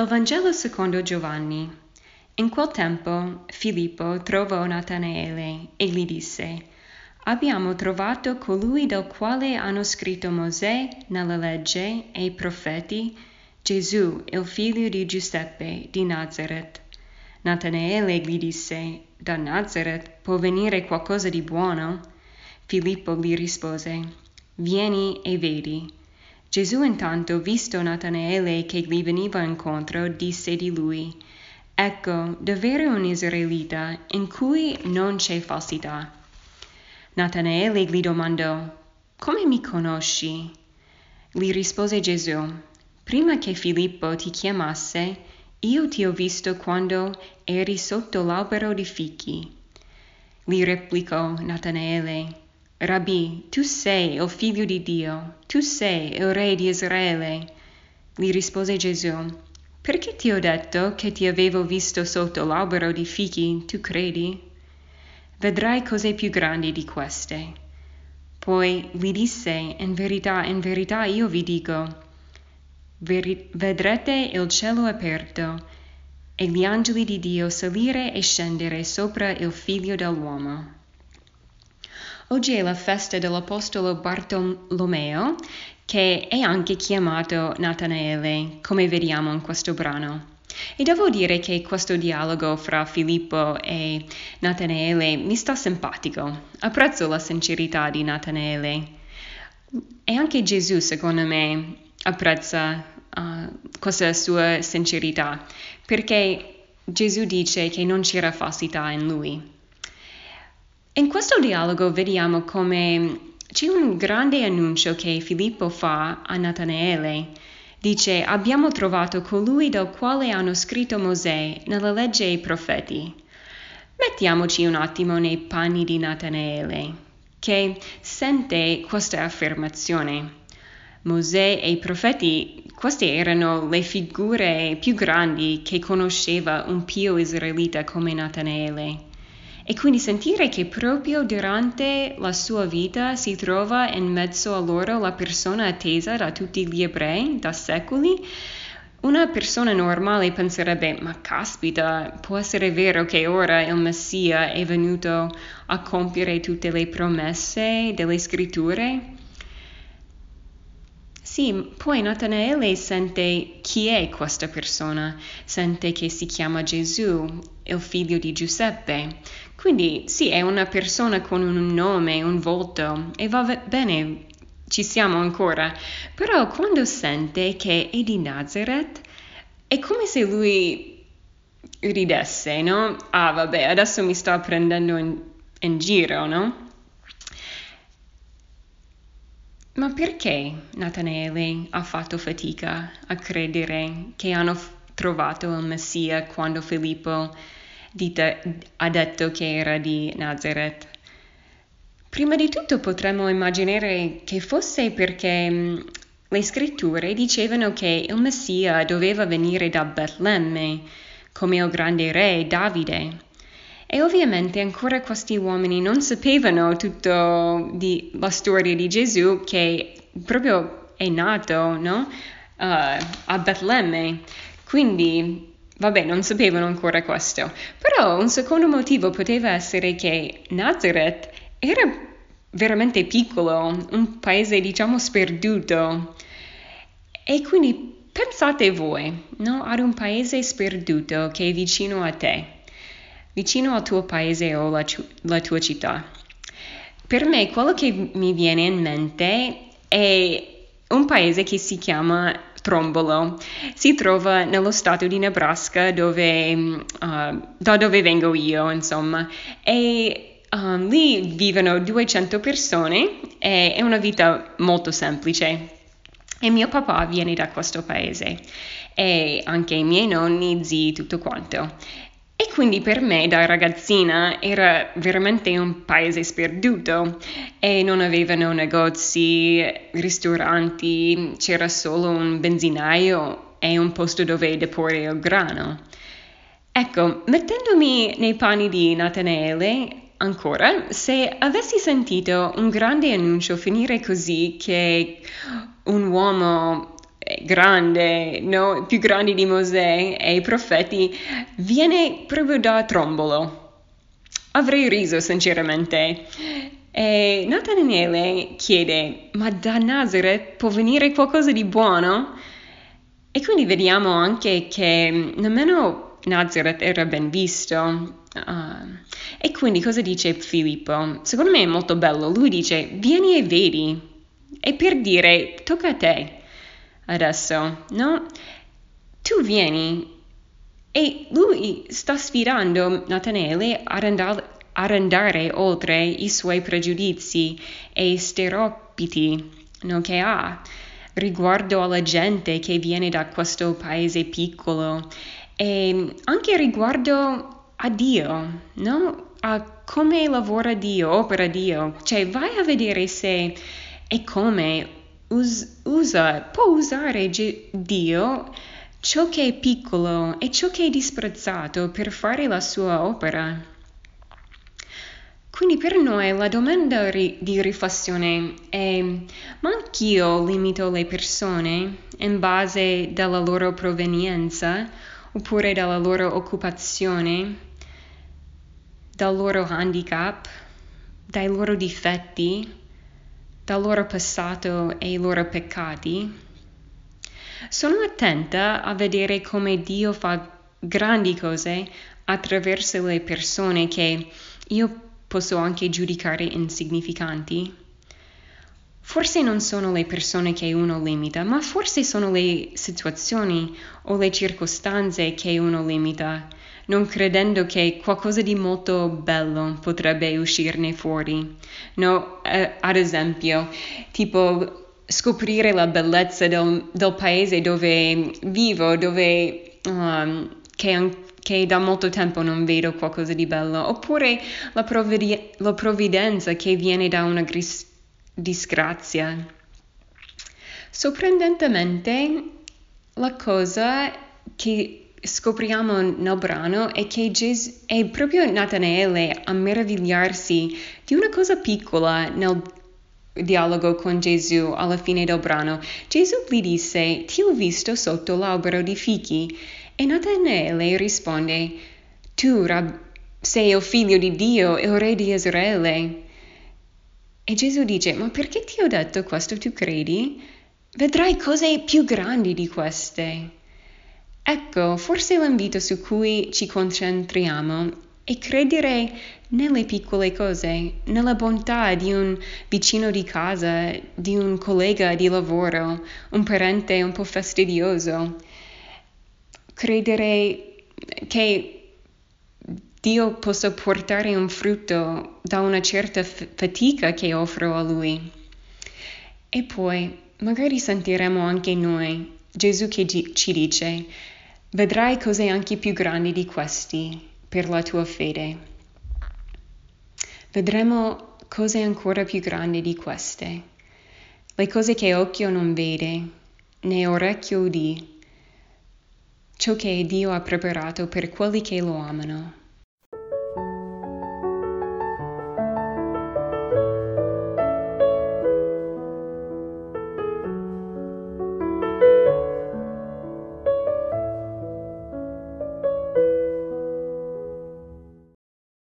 Dal Vangelo secondo Giovanni. In quel tempo Filippo trovò Natanaele e gli disse, Abbiamo trovato colui del quale hanno scritto Mosè nella legge e i profeti, Gesù, il figlio di Giuseppe di Nazareth. Natanaele gli disse, Da Nazareth può venire qualcosa di buono? Filippo gli rispose, Vieni e vedi. Gesù intanto, visto Natanaele che gli veniva incontro, disse di lui, Ecco, davvero un israelita in cui non c'è falsità. Natanaele gli domandò, Come mi conosci? Gli rispose Gesù, Prima che Filippo ti chiamasse, io ti ho visto quando eri sotto l'albero di fichi. Gli replicò Natanaele, Rabbi, tu sei il figlio di Dio, tu sei il re di Israele. Gli rispose Gesù, perché ti ho detto che ti avevo visto sotto l'albero di fichi, tu credi? Vedrai cose più grandi di queste. Poi gli disse, in verità, in verità io vi dico, vedrete il cielo aperto e gli angeli di Dio salire e scendere sopra il figlio dell'uomo. Oggi è la festa dell'Apostolo Bartolomeo, che è anche chiamato Natanaele, come vediamo in questo brano. E devo dire che questo dialogo fra Filippo e Natanaele mi sta simpatico. Apprezzo la sincerità di Natanaele. E anche Gesù, secondo me, apprezza uh, questa sua sincerità, perché Gesù dice che non c'era falsità in lui. In questo dialogo vediamo come c'è un grande annuncio che Filippo fa a Natanaele. Dice, abbiamo trovato colui del quale hanno scritto Mosè nella legge e i profeti. Mettiamoci un attimo nei panni di Natanaele, che sente questa affermazione. Mosè e i profeti, queste erano le figure più grandi che conosceva un pio israelita come Natanaele. E quindi sentire che proprio durante la sua vita si trova in mezzo a loro la persona attesa da tutti gli ebrei da secoli, una persona normale penserebbe, ma caspita, può essere vero che ora il Messia è venuto a compiere tutte le promesse delle scritture? Sì, poi Natanaele sente chi è questa persona, sente che si chiama Gesù, il figlio di Giuseppe. Quindi sì, è una persona con un nome, un volto e va bene, ci siamo ancora. Però quando sente che è di Nazareth, è come se lui ridesse, no? Ah, vabbè, adesso mi sta prendendo in, in giro, no? Ma perché Natanaele ha fatto fatica a credere che hanno trovato il Messia quando Filippo dita, ha detto che era di Nazareth? Prima di tutto potremmo immaginare che fosse perché mm, le scritture dicevano che il Messia doveva venire da Betlemme, come il grande re Davide. E ovviamente ancora questi uomini non sapevano tutta la storia di Gesù che proprio è nato no? uh, a Betlemme. Quindi, vabbè, non sapevano ancora questo. Però un secondo motivo poteva essere che Nazareth era veramente piccolo, un paese diciamo sperduto. E quindi pensate voi, no? Ad un paese sperduto che è vicino a te vicino al tuo paese o la, la tua città. Per me quello che mi viene in mente è un paese che si chiama Trombolo. Si trova nello stato di Nebraska, dove, uh, da dove vengo io, insomma. E um, lì vivono 200 persone e è una vita molto semplice. E mio papà viene da questo paese e anche i miei nonni, zii, tutto quanto. E quindi per me da ragazzina era veramente un paese sperduto e non avevano negozi, ristoranti, c'era solo un benzinaio e un posto dove deporre il grano. Ecco, mettendomi nei panni di Natanaele, ancora, se avessi sentito un grande annuncio finire così che un uomo grande, no? più grande di Mosè e i profeti, viene proprio da Trombolo. Avrei riso sinceramente. E Nathaniele chiede, ma da Nazareth può venire qualcosa di buono? E quindi vediamo anche che nemmeno Nazareth era ben visto. Uh, e quindi cosa dice Filippo? Secondo me è molto bello. Lui dice, vieni e vedi. E per dire, tocca a te adesso, no? Tu vieni e lui sta sfidando Nathaniele ad andare, ad andare oltre i suoi pregiudizi e stereotipi no, che ha riguardo alla gente che viene da questo paese piccolo e anche riguardo a Dio, no? a come lavora Dio, opera Dio. Cioè, vai a vedere se e come us- usa, può usare Ge- Dio ciò che è piccolo e ciò che è disprezzato per fare la sua opera. Quindi per noi la domanda ri- di riflessione è, ma anch'io limito le persone in base dalla loro provenienza oppure dalla loro occupazione? dal loro handicap, dai loro difetti, dal loro passato e i loro peccati. Sono attenta a vedere come Dio fa grandi cose attraverso le persone che io posso anche giudicare insignificanti. Forse non sono le persone che uno limita, ma forse sono le situazioni o le circostanze che uno limita non credendo che qualcosa di molto bello potrebbe uscirne fuori. No, eh, ad esempio, tipo scoprire la bellezza del, del paese dove vivo, dove um, che, che, da molto tempo non vedo qualcosa di bello, oppure la, provviden- la provvidenza che viene da una gris- disgrazia. Sorprendentemente, la cosa che scopriamo nel brano è che Ges- è proprio Nathanaele a meravigliarsi di una cosa piccola nel dialogo con Gesù alla fine del brano. Gesù gli disse, ti ho visto sotto l'albero di fichi. E Nathanaele risponde, tu rab- sei il figlio di Dio, il re di Israele. E Gesù dice, ma perché ti ho detto questo tu credi? Vedrai cose più grandi di queste. Ecco, forse l'invito su cui ci concentriamo è credere nelle piccole cose, nella bontà di un vicino di casa, di un collega di lavoro, un parente un po' fastidioso. Credere che Dio possa portare un frutto da una certa f- fatica che offro a Lui. E poi magari sentiremo anche noi Gesù che ci dice, Vedrai cose anche più grandi di questi per la tua fede. Vedremo cose ancora più grandi di queste, le cose che occhio non vede, né orecchio udì, ciò che Dio ha preparato per quelli che lo amano.